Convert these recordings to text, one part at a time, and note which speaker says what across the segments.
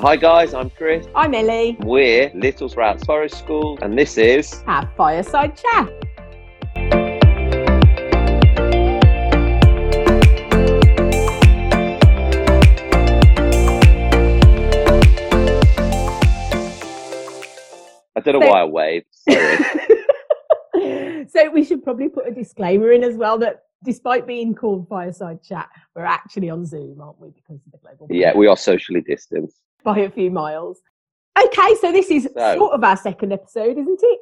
Speaker 1: Hi guys, I'm Chris.
Speaker 2: I'm Ellie.
Speaker 1: We're Little Sprouts Forest School, and this is
Speaker 2: Have Fireside Chat.
Speaker 1: I don't know
Speaker 2: So-
Speaker 1: why I waved. Sorry.
Speaker 2: so we should probably put a disclaimer in as well that despite being called Fireside Chat, we're actually on Zoom, aren't we? Because of the global
Speaker 1: yeah, we are socially distanced.
Speaker 2: By a few miles. Okay, so this is
Speaker 1: So-
Speaker 2: sort of our second episode, isn't it?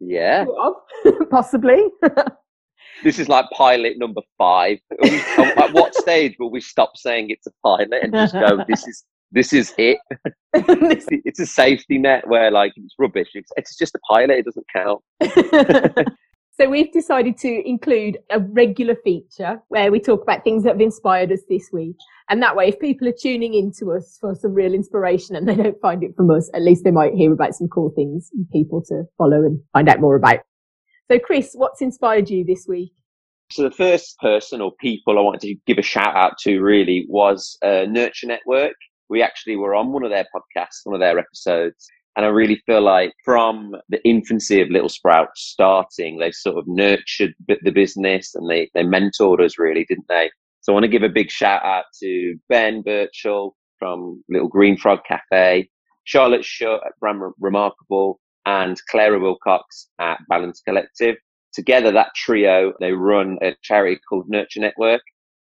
Speaker 1: Yeah,
Speaker 2: Possibly.
Speaker 1: this is like pilot number five. At what stage will we stop saying it's a pilot and just go, "This is this is it"? It's a safety net where like it's rubbish. It's, it's just a pilot. It doesn't count.
Speaker 2: So we've decided to include a regular feature where we talk about things that have inspired us this week. And that way, if people are tuning into us for some real inspiration and they don't find it from us, at least they might hear about some cool things and people to follow and find out more about. So Chris, what's inspired you this week?
Speaker 1: So the first person or people I wanted to give a shout out to really was uh, Nurture Network. We actually were on one of their podcasts, one of their episodes, and I really feel like from the infancy of Little Sprouts starting, they sort of nurtured the business and they, they mentored us really, didn't they? So I want to give a big shout out to Ben Birchall from Little Green Frog Cafe, Charlotte Shutt at Brand Remarkable, and Clara Wilcox at Balance Collective together that trio they run a charity called nurture network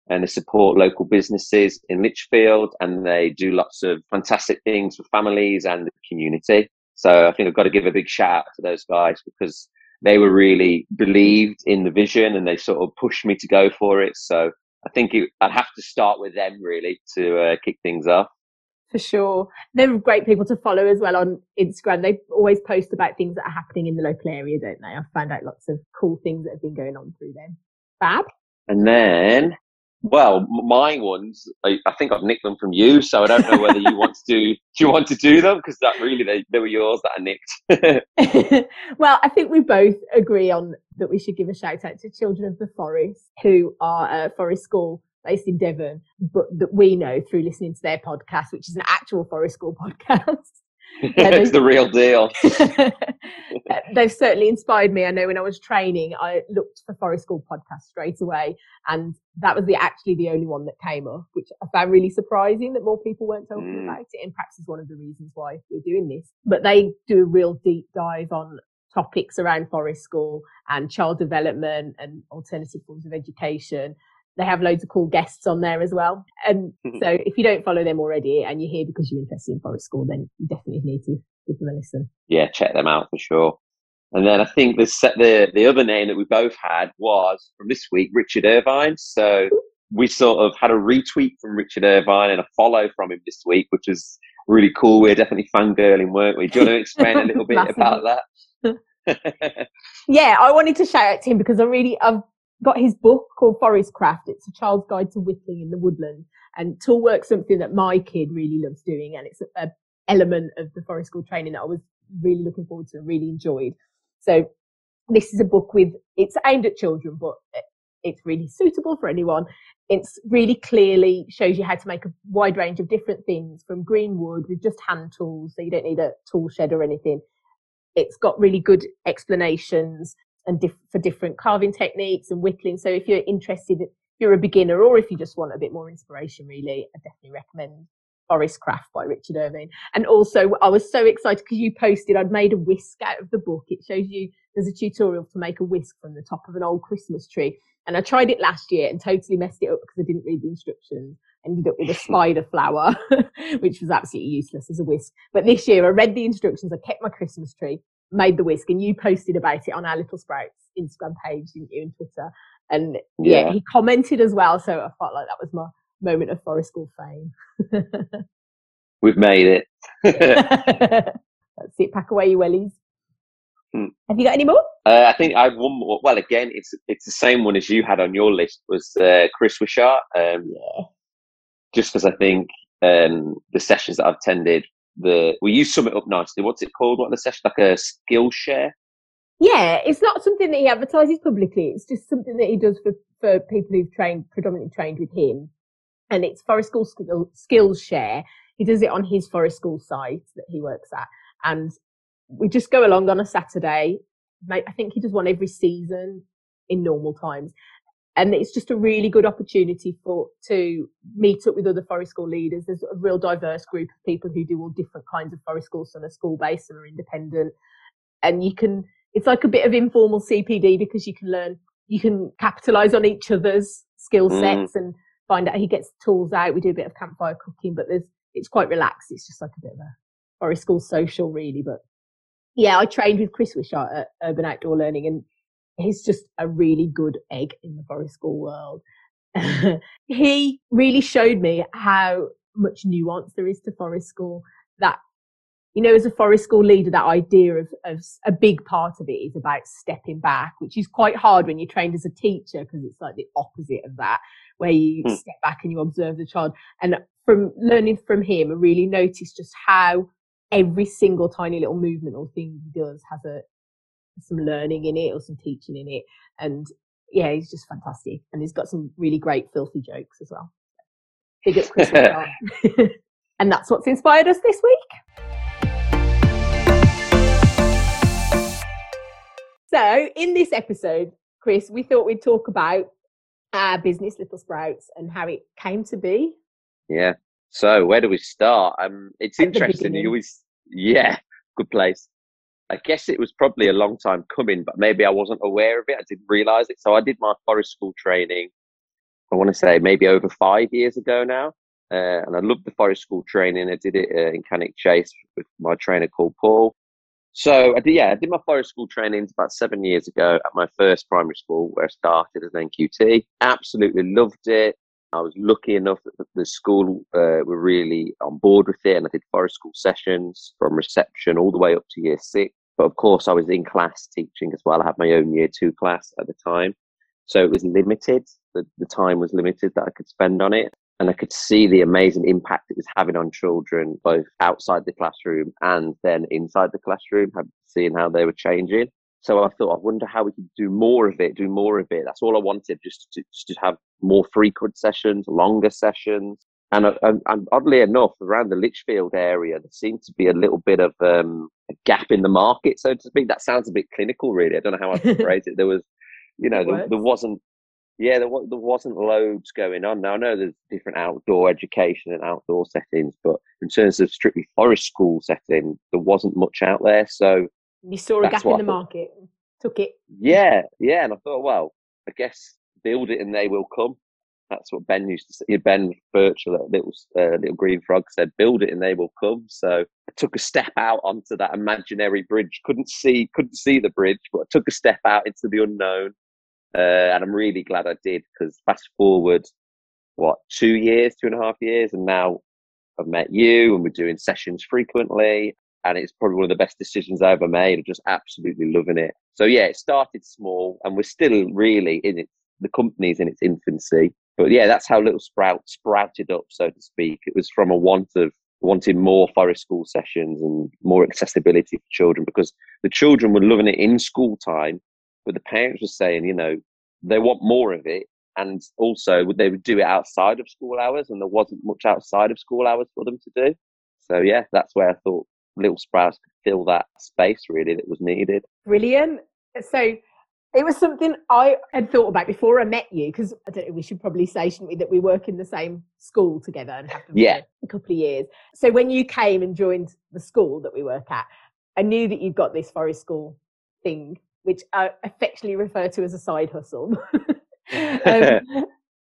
Speaker 1: and they support local businesses in Lichfield and they do lots of fantastic things for families and the community so i think i've got to give a big shout out to those guys because they were really believed in the vision and they sort of pushed me to go for it so i think it, i'd have to start with them really to uh, kick things off
Speaker 2: For sure. They're great people to follow as well on Instagram. They always post about things that are happening in the local area, don't they? I've found out lots of cool things that have been going on through them. Fab.
Speaker 1: And then, well, my ones, I, I think I've nicked them from you, so I don't know whether you want to do. Do you want to do them? Because that really, they, they were yours that I nicked.
Speaker 2: well, I think we both agree on that we should give a shout out to Children of the Forest, who are a forest school based in Devon, but that we know through listening to their podcast, which is an actual forest school podcast.
Speaker 1: it's the real deal.
Speaker 2: They've certainly inspired me. I know when I was training, I looked for Forest School podcast straight away, and that was the actually the only one that came up, which I found really surprising that more people weren't talking
Speaker 1: Mm.
Speaker 2: about it, and perhaps is one of the reasons why we're doing this. But they do a real deep dive on topics around Forest School and child development and alternative forms of education. They have loads of cool guests on there as well. And mm-hmm. so if you don't follow them already and you're here because you're interested in Forest School, then you definitely need to give them a listen.
Speaker 1: Yeah, check them out for sure. And then I think the set, the the other name that we both had was from this week, Richard Irvine. So we sort of had a retweet from Richard Irvine and a follow from him this week, which was really cool. We're definitely fangirling, weren't we? Do you want to explain a little bit about that?
Speaker 2: Yeah, I wanted to shout out to him because I really, I've got his book called Forest Craft. It's a child's guide to whittling in the woodland and tool work's something that my kid really loves doing. And it's a, a element of the forest school training that I was really looking forward to and really enjoyed. So this is a book with, it's aimed at children, but it's really suitable for anyone. It's really clearly shows you how to make a wide range of different things from green wood with just hand tools. So you don't need a tool shed or anything. It's got really good explanations and diff- for different carving techniques and whittling. So if you're interested, if you're a beginner or if you just want a bit more inspiration, really, I definitely recommend Forest Craft by Richard Irvine. And also, I was so excited because you posted I'd made a whisk out of the book. It shows you there's a tutorial to make a whisk from the top of an old Christmas tree. And I tried it last year and totally messed it up because I didn't read the instructions. Ended up with a spider flower, which was absolutely useless as a whisk. But this year I read the instructions. I kept my Christmas tree, made the whisk, and you posted about it on our Little Sprouts Instagram page, didn't you, and Twitter? And yeah,
Speaker 1: Yeah.
Speaker 2: he commented as well. So I felt like that was my moment of Forest School fame.
Speaker 1: We've made it.
Speaker 2: That's it. Pack away your wellies.
Speaker 1: Hmm.
Speaker 2: Have you got any more?
Speaker 1: Uh, I think I have one more. Well, again, it's it's the same one as you had on your list. Was uh, Chris Wishart? Um,
Speaker 2: Yeah.
Speaker 1: just because I think um, the sessions that I've attended, the well, you sum it up nicely. What's it called? What the session? Like a skill share?
Speaker 2: Yeah, it's not something that he advertises publicly. It's just something that he does for, for people who've trained, predominantly trained with him. And it's Forest School skill, Skills Share. he does it on his forest school site that he works at. And we just go along on a Saturday. I think he does one every season in normal times. And it's just a really good opportunity for to meet up with other forest school leaders. There's a real diverse group of people who do all different kinds of forest schools. Some are school based, some are independent. And you can, it's like a bit of informal CPD because you can learn, you can capitalize on each other's skill mm. sets mm. and find out he gets tools out. We do a bit of campfire cooking, but there's, it's quite relaxed. It's just like a bit of a forest school social really. But yeah, I trained with Chris Wishart at Urban Outdoor Learning and he's just a really good egg in the forest school world. he really showed me how much nuance there is to forest school that you know, as a forest school leader, that idea of, of a big part of it is about stepping back, which is quite hard when you're trained as a teacher because it's like the opposite of that, where you mm. step back and you observe the child. And from learning from him, I really noticed just how every single tiny little movement or thing he does has a some learning in it or some teaching in it. And yeah, he's just fantastic. And he's got some really great filthy jokes as well. Big up Chris. and that's what's inspired us this week. So, in this episode, Chris, we thought we'd talk about our business, Little Sprouts, and how it came to be.
Speaker 1: Yeah. So, where do we start? Um, it's At interesting. You always, yeah, good place. I guess it was probably a long time coming, but maybe I wasn't aware of it. I didn't realize it. So, I did my forest school training. I want to say maybe over five years ago now. Uh, and I loved the forest school training. I did it uh, in Cannock Chase with my trainer called Paul. So I did, yeah, I did my forest school training about seven years ago at my first primary school where I started as an NQT. Absolutely loved it. I was lucky enough that the school uh, were really on board with it, and I did forest school sessions from reception all the way up to year six. But of course, I was in class teaching as well. I had my own year two class at the time, so it was limited. The, the time was limited that I could spend on it and I could see the amazing impact it was having on children, both outside the classroom and then inside the classroom, seeing how they were changing. So I thought, I wonder how we could do more of it, do more of it. That's all I wanted, just to, just to have more frequent sessions, longer sessions. And, uh, and, and, oddly enough, around the Lichfield area, there seemed to be a little bit of um, a gap in the market, so to speak. That sounds a bit clinical, really. I don't know how I phrase it. There was, you know, there, there wasn't yeah, there, there wasn't loads going on. Now I know there's different outdoor education and outdoor settings, but in terms of strictly forest school setting, there wasn't much out there. So
Speaker 2: you saw a gap in the market, took it.
Speaker 1: Yeah, yeah, and I thought, well, I guess build it and they will come. That's what Ben used to say. Ben Birchall, little uh, little green frog, said, "Build it and they will come." So I took a step out onto that imaginary bridge. Couldn't see, couldn't see the bridge, but I took a step out into the unknown uh, and I'm really glad I did because fast forward, what, two years, two and a half years, and now I've met you and we're doing sessions frequently. And it's probably one of the best decisions I ever made. I'm just absolutely loving it. So yeah, it started small and we're still really in it. The company's in its infancy. But yeah, that's how Little Sprout sprouted up, so to speak. It was from a want of wanting more forest school sessions and more accessibility for children because the children were loving it in school time but the parents were saying, you know, they want more of it. And also, they would do it outside of school hours, and there wasn't much outside of school hours for them to do. So, yeah, that's where I thought Little Sprouts could fill that space really that was needed.
Speaker 2: Brilliant. So, it was something I had thought about before I met you because I don't know. We should probably say, shouldn't we, that we work in the same school together and have been
Speaker 1: yeah.
Speaker 2: a couple of years. So when you came and joined the school that we work at, I knew that you'd got this forest school thing which I affectionately refer to as a side hustle. um,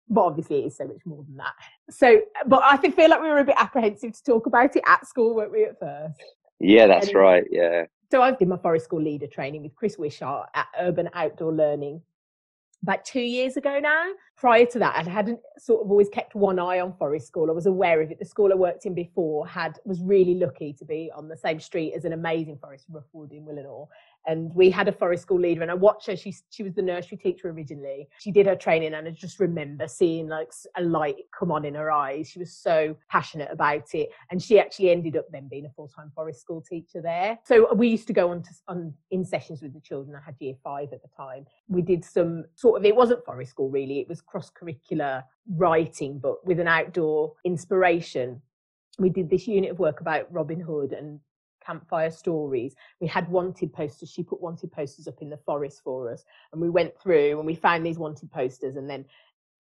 Speaker 2: but obviously it is so much more than that. So, but I feel like we were a bit apprehensive to talk about it at school, weren't we, at first?
Speaker 1: Yeah, that's and, right. Yeah.
Speaker 2: So I've did my forest school leader training with Chris Wishart at Urban Outdoor Learning about two years ago now. Prior to that, I hadn't sort of always kept one eye on Forest School. I was aware of it. The school I worked in before had was really lucky to be on the same street as an amazing forest, Roughwood in Willenhall and we had a forest school leader and I watched her. She, she was the nursery teacher originally. She did her training and I just remember seeing like a light come on in her eyes. She was so passionate about it. And she actually ended up then being a full-time forest school teacher there. So we used to go on to, on in sessions with the children. I had year five at the time. We did some sort of, it wasn't forest school really. It was cross curricular writing, but with an outdoor inspiration we did this unit of work about Robin Hood and campfire stories. We had wanted posters. She put wanted posters up in the forest for us, and we went through and we found these wanted posters, and then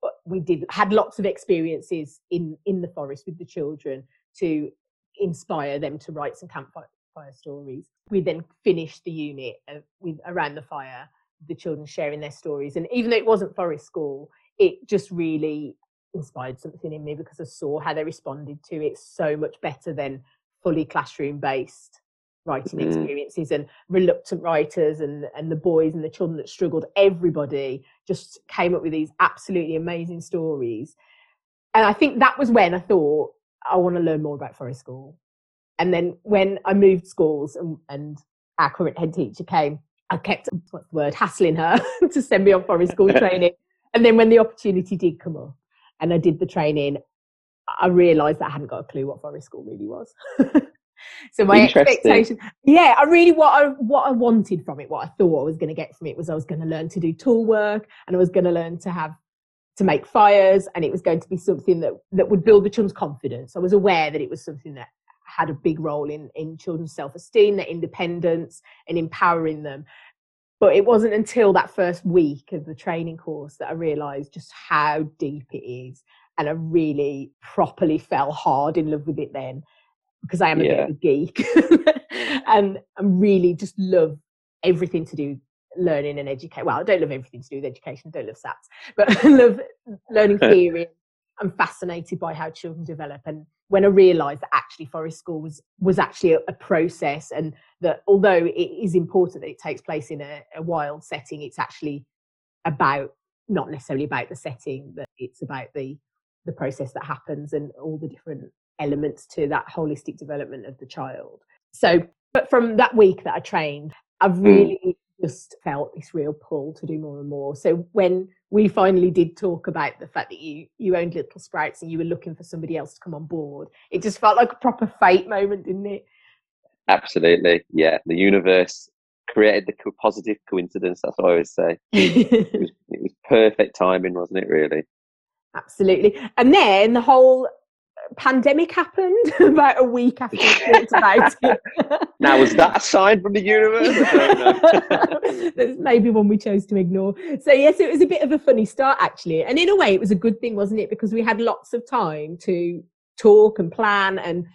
Speaker 2: uh, we did had lots of experiences in in the forest with the children to inspire them to write some campfire stories. We then finished the unit uh, with around the fire, the children sharing their stories, and even though it wasn't forest school, it just really inspired something in me because I saw how they responded to it so much better than fully classroom based writing mm. experiences and reluctant writers and and the boys and the children that struggled everybody just came up with these absolutely amazing stories. And i think that was when i thought i want to learn more about forest school. And then when i moved schools and, and our current head teacher came i kept what's the word hassling her to send me on forest school training. And then when the opportunity did come up and I did the training, I realised that I hadn't got a clue what forest school really was. so my expectation, yeah, I really what I what I wanted from it, what I thought I was going to get from it was I was going to learn to do tool work and I was going to learn to have to make fires and it was going to be something that that would build the children's confidence. I was aware that it was something that had a big role in in children's self-esteem, their independence and empowering them. But it wasn't until that first week of the training course that I realised just how deep it is. And I really properly fell hard in love with it then because I am a yeah. bit of a geek. and I really just love everything to do learning and educate. Well, I don't love everything to do with education. I don't love SATs, but I love learning theory. I'm fascinated by how children develop. And when I realised that actually forest school was was actually a, a, process, and that although it is important that it takes place in a, a wild setting, it's actually about not necessarily about the setting, but it's about the the process that happens and all the different elements to that holistic development of the child. So, but from that week that I trained, I've hmm. really just felt this real pull to do more and more. So when we finally did talk about the fact that you you owned Little Sprouts and you were looking for somebody else to come on board, it just felt like a proper fate moment, didn't it?
Speaker 1: Absolutely, yeah. The universe created the positive coincidence. That's what I always say. it, was, it was perfect timing, wasn't it? Really.
Speaker 2: Absolutely. And then the whole uh, pandemic happened about a week after we talked about it.
Speaker 1: now, was that a sign from the
Speaker 2: universe? There's maybe one we chose to ignore. So, yes, it was a bit of a funny start, actually. And in a way, it was a good thing, wasn't it? Because we had lots of time to talk and plan and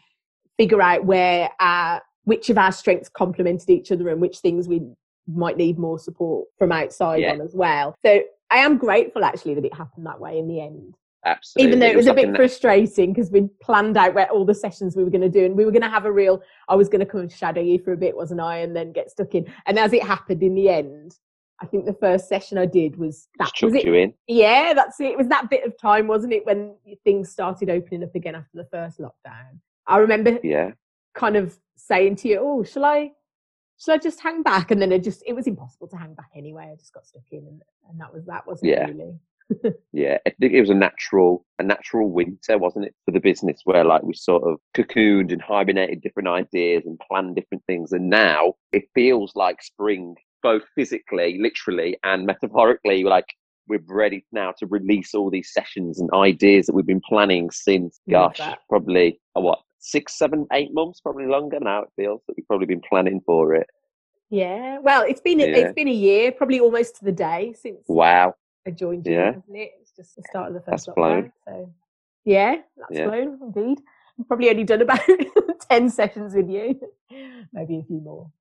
Speaker 2: figure out where our, which of our strengths complemented each other and which things we might need more support from outside yeah. on as well. So, I am grateful actually that it happened that way in the end.
Speaker 1: Absolutely.
Speaker 2: Even though it was, it was a bit frustrating because we'd planned out where all the sessions we were going to do, and we were going to have a real. I was going to come and shadow you for a bit, wasn't I? And then get stuck in. And as it happened in the end, I think the first session I did was that.
Speaker 1: was it? You in.
Speaker 2: Yeah, that's it. It was that bit of time, wasn't it, when things started opening up again after the first lockdown. I remember.
Speaker 1: Yeah.
Speaker 2: Kind of saying to you, "Oh, shall I?" Shall I just hang back? And then it just, it was impossible to hang back anyway. I just got stuck in and, and that was that, wasn't
Speaker 1: yeah.
Speaker 2: really?
Speaker 1: yeah, I think it was a natural, a natural winter, wasn't it, for the business where like we sort of cocooned and hibernated different ideas and planned different things. And now it feels like spring, both physically, literally, and metaphorically. Like we're ready now to release all these sessions and ideas that we've been planning since, gosh, probably uh, what six, seven, eight months, probably longer now. It feels that we've probably been planning for it.
Speaker 2: Yeah, well, it's been yeah. it's been a year, probably almost to the day since.
Speaker 1: Wow.
Speaker 2: I joined you, yeah. isn't it? It's just the start of the first that's lockdown. So yeah, that's yeah. indeed. I've probably only done about ten sessions with you, maybe a few more.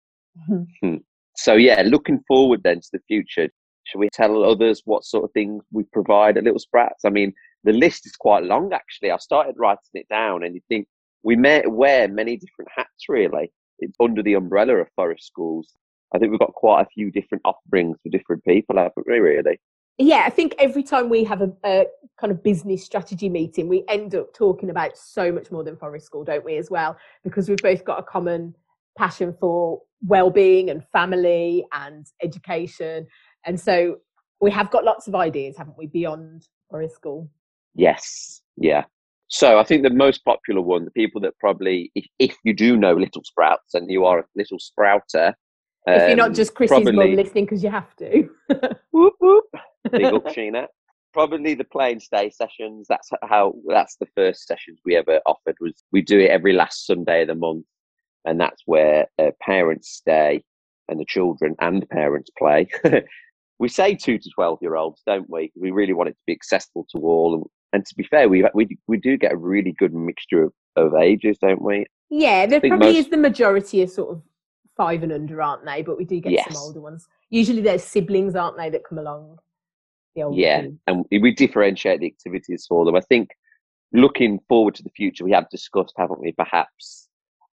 Speaker 1: Hmm. so yeah, looking forward then to the future. Should we tell others what sort of things we provide at Little Sprouts? I mean, the list is quite long actually. I started writing it down, and you think we may wear many different hats really. It's under the umbrella of forest schools. I think we've got quite a few different offerings for different people, haven't we, really?
Speaker 2: yeah, I think every time we have a, a, kind of business strategy meeting, we end up talking about so much more than Forest School, don't we, as well? Because we've both got a common passion for well-being and family and education, and so we have got lots of ideas, haven't we, beyond Forest School?
Speaker 1: Yes, yeah. So I think the most popular one, the people that probably, if, if you do know Little Sprouts and you are a Little Sprouter,
Speaker 2: if you're not um, just Chrissy's probably, mum listening because you have to.
Speaker 1: whoop whoop. Big up, Sheena. probably the play and stay sessions. That's how. That's the first sessions we ever offered. Was we do it every last Sunday of the month, and that's where uh, parents stay and the children and parents play. we say two to twelve year olds, don't we? We really want it to be accessible to all. And, to be fair, we we we do get a really good mixture of, of ages, don't we?
Speaker 2: Yeah, there probably most... is the majority of sort of five and under, aren't they? But we do get yes. some older ones. Usually, there's siblings, aren't they, that come along.
Speaker 1: The yeah, kids. and we differentiate the activities for them. I think looking forward to the future, we have discussed, haven't we? Perhaps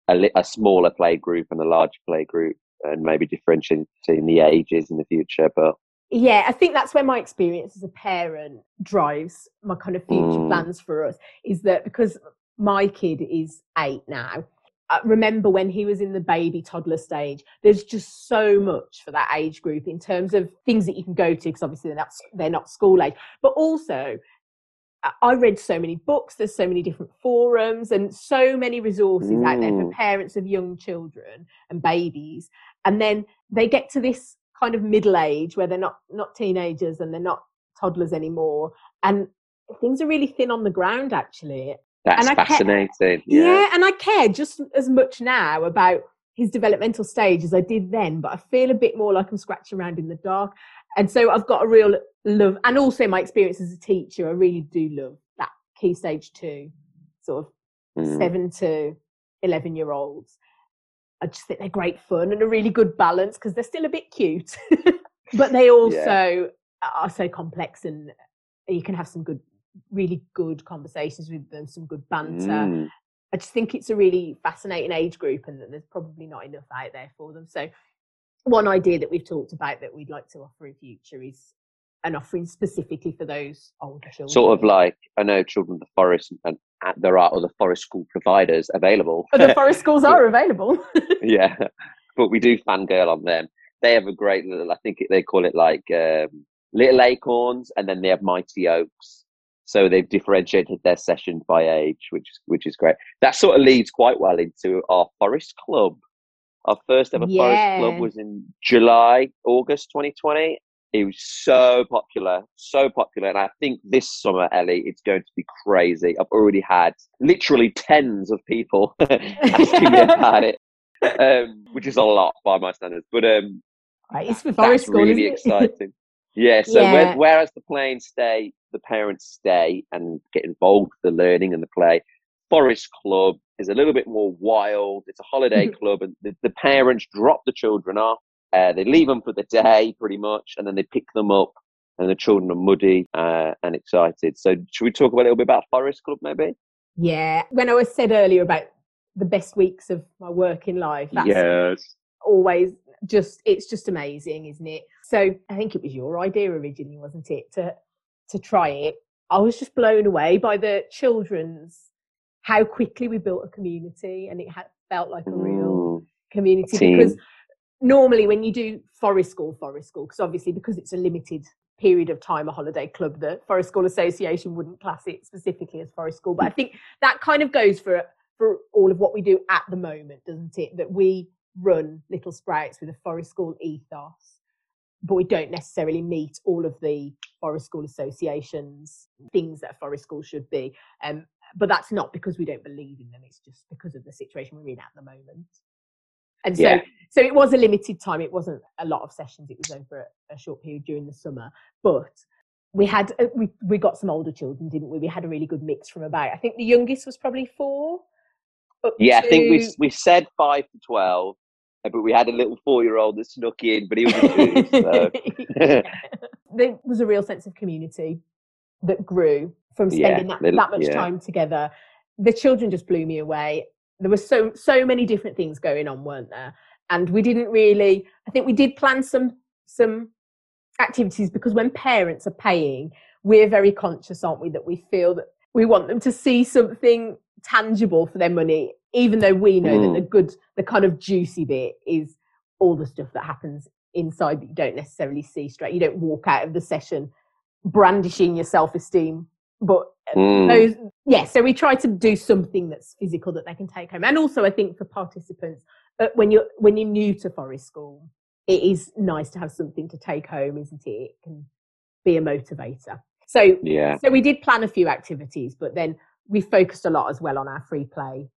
Speaker 1: a, a smaller play group and a larger play group, and maybe differentiating the ages in the future. But
Speaker 2: yeah, I think that's where my experience as a parent drives my kind of future mm. plans for us. Is that because my kid is eight now. I remember when he was in the baby toddler stage, there's just so much for that age group in terms of things that you can go to because obviously they're not they're not school age, but also I read so many books, there's so many different forums and so many resources mm. out there for mm. parents of young children and babies. And then they get to this kind of middle age where they're not not teenagers and they're not toddlers anymore. And things are really thin on the ground actually.
Speaker 1: That's fascinating.
Speaker 2: Care, yeah. yeah, and I care just as much now about his developmental stage as I did then, but I feel a bit more like I'm scratching around in the dark. And so I've got a real love, and also my experience as a teacher, I really do love that key stage two, sort of mm. seven to 11 year olds. I just think they're great fun and a really good balance because they're still a bit cute, but they also yeah. are so complex and you can have some good really good conversations with them, some good banter. Mm. I just think it's a really fascinating age group and that there's probably not enough out there for them. So one idea that we've talked about that we'd like to offer in future is an offering specifically for those older children.
Speaker 1: Sort of like I know Children of the Forest and, and there are other forest school providers available.
Speaker 2: Other forest schools are available.
Speaker 1: yeah, but we do fangirl on them. They have a great little. I think they call it like um, Little Acorns, and then they have Mighty Oaks so they've differentiated their sessions by age, which which is great. That sort of leads quite well into our Forest Club. Our first ever yeah. Forest Club was in July, August 2020. It was so popular, so popular. And I think this summer, Ellie, it's going to be crazy. I've already had literally tens of people asking me about it, um, which is a lot by my standards. But um,
Speaker 2: it's for Forest
Speaker 1: School, really exciting. Yeah. So yeah. whereas the play and stay, the parents stay and get involved with the learning and the play. Forest Club is a little bit more wild. It's a holiday mm-hmm. club, and the, the, parents drop the children off. Uh, they leave them for the day, pretty much, and then they pick them up. And the children are muddy uh, and excited. So, should we talk a little bit about Forest Club, maybe?
Speaker 2: Yeah. When I was said earlier about the best weeks of my working life, that's
Speaker 1: yes.
Speaker 2: always just it's just amazing, isn't it? So I think it was your idea originally, wasn't it, to to try it. I was just blown away by the children's how quickly we built a community, and it had, felt like a real mm, community because normally when you do forest school, forest school, because obviously because it's a limited period of time a holiday club the forest school association wouldn't class it specifically as forest school but i think that kind of goes for for all of what we do at the moment doesn't it that we run Little Sprouts with a forest school ethos, but we don't necessarily meet all of the forest school associations things that a forest school should be. Um, but that's not because we don't believe in them; it's just because of the situation we're in at the moment. And so, yeah. so it was a limited time. It wasn't a lot of sessions. It was over a, a short period during the summer, but we had uh, we we got some older children, didn't we? We had a really good mix from about. I think the youngest was probably four.
Speaker 1: Yeah, to... I think we we said five to twelve, but we had a little four-year-old that snuck in, but he was a so.
Speaker 2: there was a real sense of community that grew from spending yeah, that, that much yeah. time together. The children just blew me away. There were so so many different things going on, weren't there? And we didn't really. I think we did plan some some activities because when parents are paying, we're very conscious, aren't we, that we feel that we want them to see something tangible for their money even though we know mm. that the good, the kind of juicy bit is all the stuff that happens inside that you don't necessarily see straight. You don't walk out of the session brandishing your self esteem. But mm. those, yeah, so we try to do something that's physical that they can take home. And also, I think for participants, uh, when you're when you're new to forest school, it is nice to have something to take home, isn't it? It can be a motivator. So
Speaker 1: Yeah.
Speaker 2: so we did plan a few activities, but then we focused a lot as well on our free play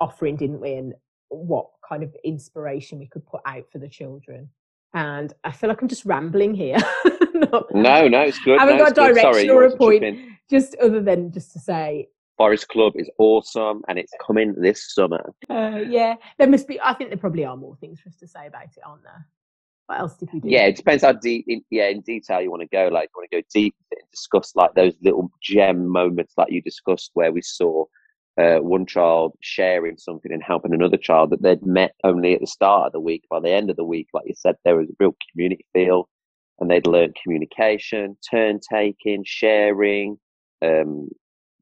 Speaker 2: offering, didn't we? And what kind of inspiration we could put out for the children. And I feel like I'm just rambling here. Not-
Speaker 1: No, no, it's good.
Speaker 2: I haven't
Speaker 1: no,
Speaker 2: got a.
Speaker 1: Sorry,
Speaker 2: direction or a point. Just other than just to say,
Speaker 1: Forest Club is awesome and it's coming this summer.
Speaker 2: uh, yeah, there must be. I think there probably are more things for us to say about it, aren't there? What else did we do?
Speaker 1: Yeah, it depends how deep, in, yeah, in detail you want to go. Like, you want to go deep and discuss like those little gem moments like you discussed, where we saw uh, one child sharing something and helping another child that they'd met only at the start of the week. By the end of the week, like you said, there was a real community feel, and they'd learn communication, turn taking, sharing, um,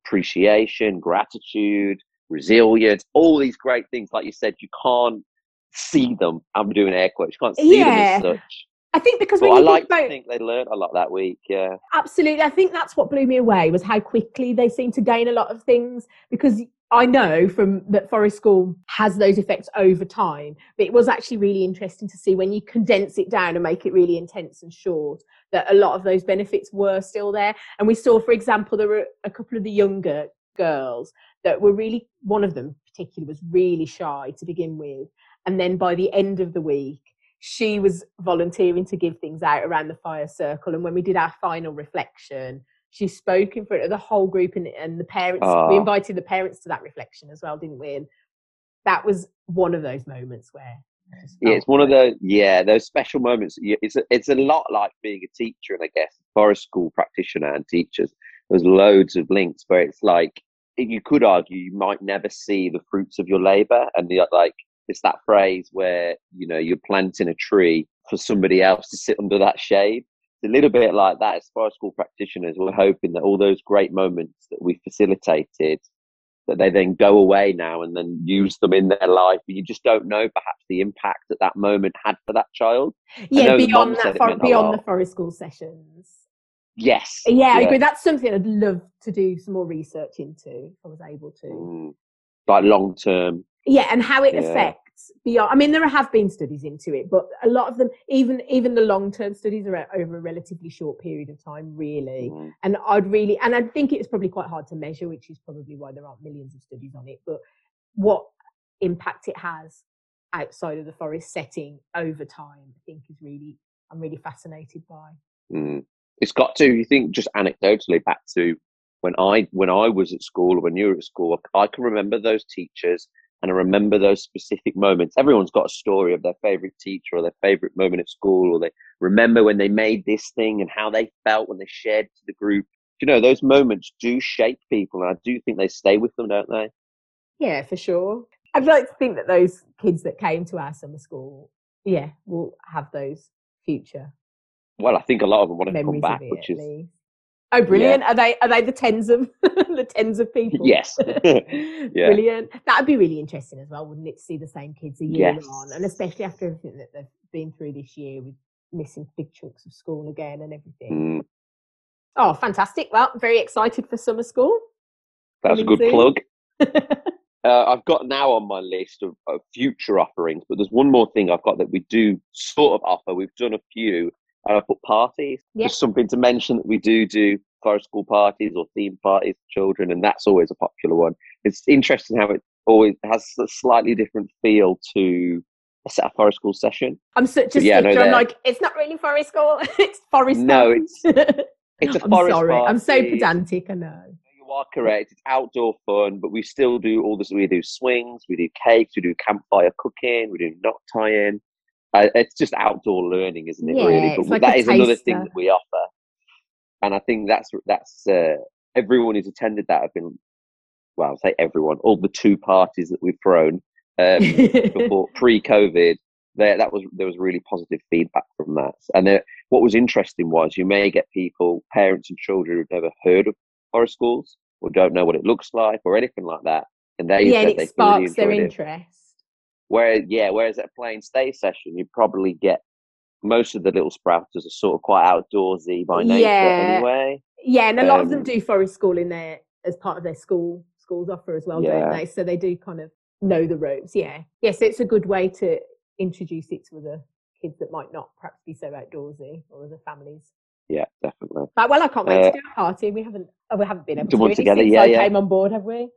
Speaker 1: appreciation, gratitude, resilience, all these great things. Like you said, you can't see them. I'm doing air quotes. You can't see
Speaker 2: Yeah.
Speaker 1: them as such.
Speaker 2: I think because when
Speaker 1: I
Speaker 2: you
Speaker 1: like
Speaker 2: think about
Speaker 1: to think they learned a lot that week. Yeah.
Speaker 2: Absolutely. I think that's what blew me away was how quickly they seem to gain a lot of things because I know from that Forest School has those effects over time, but it was actually really interesting to see when you condense it down and make it really intense and short that a lot of those benefits were still there. And we saw, for example, there were a couple of the younger girls that were really, one of them particularly was really shy to begin with. And then by the end of the week, she was volunteering to give things out around the fire circle. And when we did our final reflection, she spoke in front of the whole group and, and the parents. We invited the parents to that reflection as well, didn't we? And that was one of those moments where.
Speaker 1: Yeah, it's one of the yeah those special moments. It's a, it's a lot like being a teacher, and I guess forest school practitioner and teachers. There's loads of links where it's like you could argue you might never see the fruits of your labor, and the, like it's that phrase where you know you're planting a tree for somebody else to sit under that shade. It's a little bit like that. As forest school practitioners, we're hoping that all those great moments that we facilitated that they then go away now and then use them in their life. But you just don't know perhaps the impact that that moment had for that child.
Speaker 2: Yeah, beyond that, for, beyond the forest school sessions.
Speaker 1: Yes.
Speaker 2: Yeah, I agree. That's something I'd love to do some more research into if I was able to.
Speaker 1: Mm. Like long term.
Speaker 2: Yeah and how it
Speaker 1: Yeah.
Speaker 2: affects beyond i mean there have been studies into it but a lot of them even even the long term studies are over a relatively short period of time really
Speaker 1: Mm.
Speaker 2: and i'd really and i think it's probably quite hard to measure which is probably why there aren't millions of studies on it but what impact it has outside of the forest setting over time i think is really i'm really fascinated by
Speaker 1: Mm. It's got to. You think just anecdotally back to when I when I was at school or when you were at school, I can remember those teachers and I remember those specific moments. Everyone's got a story of their favorite teacher or their favorite moment at school, or they remember when they made this thing and how they felt when they shared to the group. You know, those moments do shape people, and I do think they stay with them, don't they?
Speaker 2: yeah for sure i'd like to think that those kids that came to our summer school yeah will have those future
Speaker 1: Well, I think a lot of them want to come back, which is
Speaker 2: least. Oh, brilliant! Are they are they the tens of the tens of people?
Speaker 1: yes,
Speaker 2: Brilliant. That'd be really interesting as well, wouldn't it, to see the same kids a year
Speaker 1: Yes.
Speaker 2: on, and especially after everything that they've been through this year with missing big chunks of school again and everything.
Speaker 1: Mm,
Speaker 2: Oh, fantastic! Well, very excited for summer school.
Speaker 1: That's a good
Speaker 2: soon.
Speaker 1: plug. Uh, I've got now on my list of, of future offerings, but there's one more thing I've got that we do sort of offer. We've done a few, I put parties.
Speaker 2: Yeah.
Speaker 1: Just something to mention that we do do forest school parties or theme parties for children, and that's always a popular one. It's interesting how it always has a slightly different feel to a set of forest school session.
Speaker 2: I'm such a
Speaker 1: Yeah, no.
Speaker 2: I'm like, it's not really forest school. it's forest.
Speaker 1: No,
Speaker 2: House."
Speaker 1: It's a
Speaker 2: I'm
Speaker 1: forest
Speaker 2: sorry. I'm so pedantic. I know.
Speaker 1: You are correct. It's outdoor fun, but we still do all this. We do swings, we do cakes, we do campfire cooking, we do knot tying. Uh, it's just outdoor learning, isn't it?
Speaker 2: Yeah,
Speaker 1: really, but
Speaker 2: like
Speaker 1: that is another thing that we offer, and I think that's that's uh, everyone who's attended that have been. Well, I'll say everyone. All the two parties that we've thrown um, before pre-COVID, there that was there was really positive feedback from that. And there, what was interesting was you may get people, parents and children who've never heard of forest schools or don't know what it looks like or anything like that, and they
Speaker 2: yeah,
Speaker 1: said
Speaker 2: and it sparks their
Speaker 1: enjoyed it. Where yeah, whereas at a plain stay session, you probably get most of the little sprouters are sort of quite outdoorsy by nature
Speaker 2: Yeah.
Speaker 1: anyway.
Speaker 2: Yeah, and a lot of them
Speaker 1: Um,
Speaker 2: do forest school in there as part of their school schools offer as well,
Speaker 1: Yeah.
Speaker 2: don't they? So they do kind of know the ropes. Yeah, yes, it's a good way to introduce it to other kids that might not perhaps be so outdoorsy or other families.
Speaker 1: yeah, definitely.
Speaker 2: But well, I can't wait
Speaker 1: Uh,
Speaker 2: to do a party. We haven't, oh, we haven't been able to do it
Speaker 1: together,
Speaker 2: since
Speaker 1: yeah,
Speaker 2: I
Speaker 1: yeah.
Speaker 2: came on board, have we?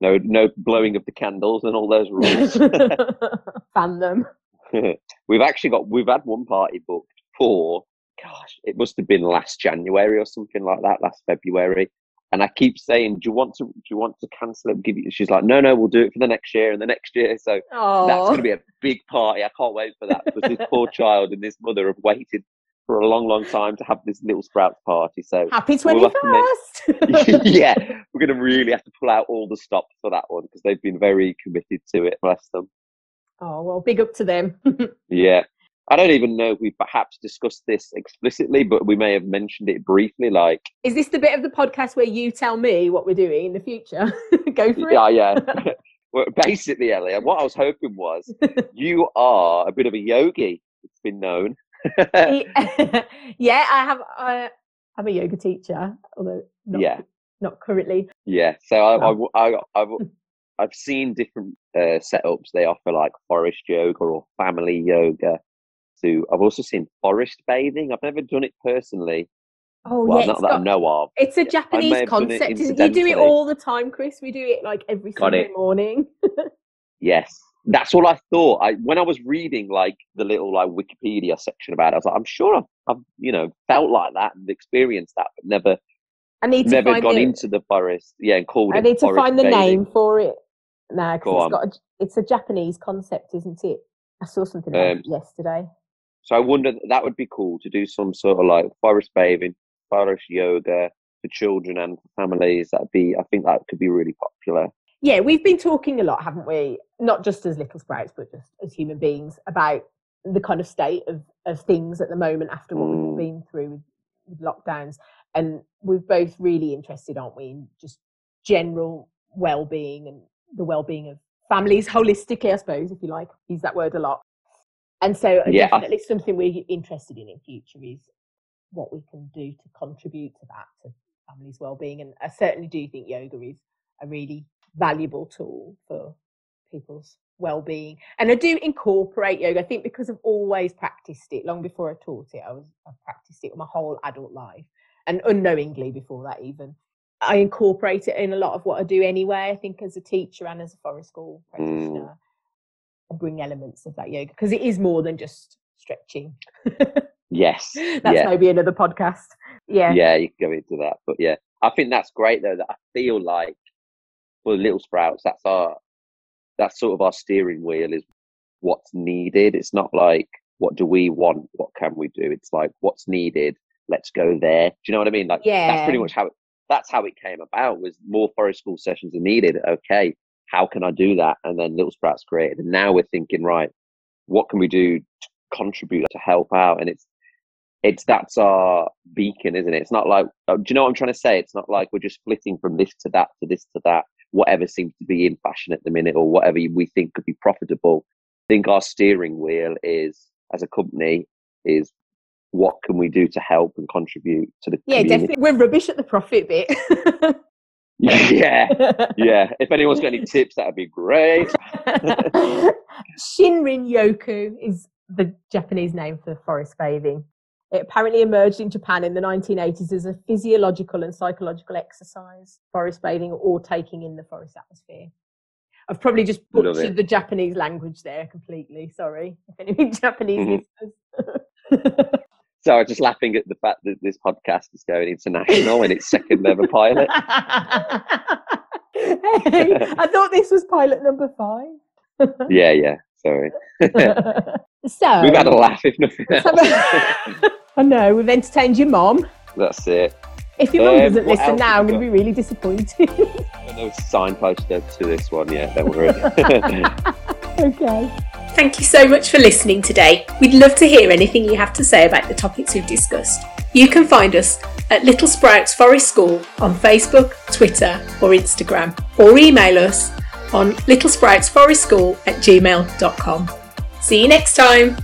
Speaker 1: No, no blowing of the candles and all those rules.
Speaker 2: Fan them.
Speaker 1: we've actually got we've had one party booked for gosh, it must have been last January or something like that, last February. And I keep saying, "Do you want to? Do you want to cancel it? Give you?" She's like, "No, no, we'll do it for the next year and the next year." So
Speaker 2: Oh,
Speaker 1: that's going to be a big party. I can't wait for that because this poor child and this mother have waited for a long, long time to have this little sprouts party. So
Speaker 2: happy
Speaker 1: we'll
Speaker 2: twenty
Speaker 1: have to
Speaker 2: first.
Speaker 1: yeah, we're going to really have to pull out all the stops for that one because they've been very committed to it. Bless them.
Speaker 2: Oh well, big up to them.
Speaker 1: Yeah. I don't even know if we perhaps discussed this explicitly, but we may have mentioned it briefly. Like,
Speaker 2: Is this the bit of the podcast where you tell me what we're doing in the future? Go for it.
Speaker 1: yeah, yeah. well, basically, Elliot, what I was hoping was you are a bit of a yogi. It's been known.
Speaker 2: yeah, I have. I, I'm a yoga teacher, although not,
Speaker 1: Yeah.
Speaker 2: not currently.
Speaker 1: yeah. So I,
Speaker 2: Oh.
Speaker 1: I, I, I've, I've seen different uh, setups. They offer like forest yoga or family yoga. To I've also seen forest bathing. I've never done it personally.
Speaker 2: Oh
Speaker 1: well,
Speaker 2: yeah,
Speaker 1: not that I know of.
Speaker 2: it's a Japanese
Speaker 1: may have done it
Speaker 2: concept. You do it all the time, Chris. We do it like every
Speaker 1: Got
Speaker 2: Sunday
Speaker 1: it.
Speaker 2: morning.
Speaker 1: Yes, that's all I thought. I when I was reading like the little like Wikipedia section about it, I was like, I'm sure I've, I've you know felt like that and experienced that, but never
Speaker 2: I need to
Speaker 1: never
Speaker 2: find
Speaker 1: gone
Speaker 2: the,
Speaker 1: into the forest. Yeah, and called
Speaker 2: I
Speaker 1: it.
Speaker 2: need to find the
Speaker 1: bathing.
Speaker 2: name for it now because it's got a, it's a Japanese concept, isn't it? I saw something about
Speaker 1: Um,
Speaker 2: it yesterday.
Speaker 1: So I wonder that would be cool to do some sort of like forest bathing, forest yoga for children and families. That'd be, I think that could be really popular.
Speaker 2: Yeah, we've been talking a lot, haven't we? Not just as little sprouts, but just as human beings about the kind of state of, of things at the moment after what
Speaker 1: Mm.
Speaker 2: we've been through with, with lockdowns. And we're both really interested, aren't we, in just general well being and the well being of families holistically, I suppose, if you like, use that word a lot. And so, uh,
Speaker 1: Yeah,
Speaker 2: definitely something we're interested in in future is what we can do to contribute to that, to families' well-being. And I certainly do think yoga is a really valuable tool for people's well-being. And I do incorporate yoga. I think because I've always practiced it long before I taught it. I was I've practiced it my whole adult life, and unknowingly before that even. I incorporate it in a lot of what I do anyway. I think as a teacher and as a forest school mm. practitioner, I bring elements of that yoga because it is more than just stretching.
Speaker 1: Yes.
Speaker 2: That's
Speaker 1: yeah.
Speaker 2: maybe another podcast. Yeah.
Speaker 1: yeah, you can go into that. But yeah, I think that's great though. That I feel like for Little Sprouts, that's our that's sort of our steering wheel is what's needed. It's not like what do we want, what can we do. It's like what's needed. Let's go there. Do you know what I mean? Like yeah. that's pretty much how it, that's how it came about. Was more forest school sessions are needed. Okay, how can I do that? And then Little Sprouts created, and now we're thinking, right, what can we do to contribute to help out? And it's it's that's our beacon, isn't it? It's not like uh, do you know what I'm trying to say? It's not like we're just flitting from this to that to this to that, whatever seems to be in fashion at the minute or whatever we think could be profitable. I think our steering wheel is as a company is what can we do to help and contribute to the
Speaker 2: Yeah,
Speaker 1: community?
Speaker 2: definitely. We're rubbish at the profit bit.
Speaker 1: yeah, yeah. If anyone's got any tips, that'd be great.
Speaker 2: Shinrin Yoku is the Japanese name for forest bathing. It apparently emerged in Japan in the 1980s as a physiological and psychological exercise, forest bathing or taking in the forest atmosphere. I've probably just butchered the Japanese language there completely. Sorry if any Japanese
Speaker 1: mm-hmm.
Speaker 2: listeners.
Speaker 1: So I'm just laughing at the fact that this podcast is going international in its second ever pilot.
Speaker 2: hey, I thought this was pilot number five.
Speaker 1: Yeah, yeah. Sorry.
Speaker 2: so
Speaker 1: We've had a laugh, if nothing else.
Speaker 2: Have a- I know we've entertained your mom.
Speaker 1: That's it.
Speaker 2: If your mum
Speaker 1: Um,
Speaker 2: doesn't
Speaker 1: what
Speaker 2: listen
Speaker 1: else
Speaker 2: now, I'm
Speaker 1: we
Speaker 2: going to be really disappointed.
Speaker 1: No signpost to this one yet. Don't worry.
Speaker 2: okay.
Speaker 3: Thank you so much for listening today. We'd love to hear anything you have to say about the topics we've discussed. You can find us at Little Sprouts Forest School on Facebook, Twitter, or Instagram, or email us on littlesproutsforestschool at gmail.com. See you next time.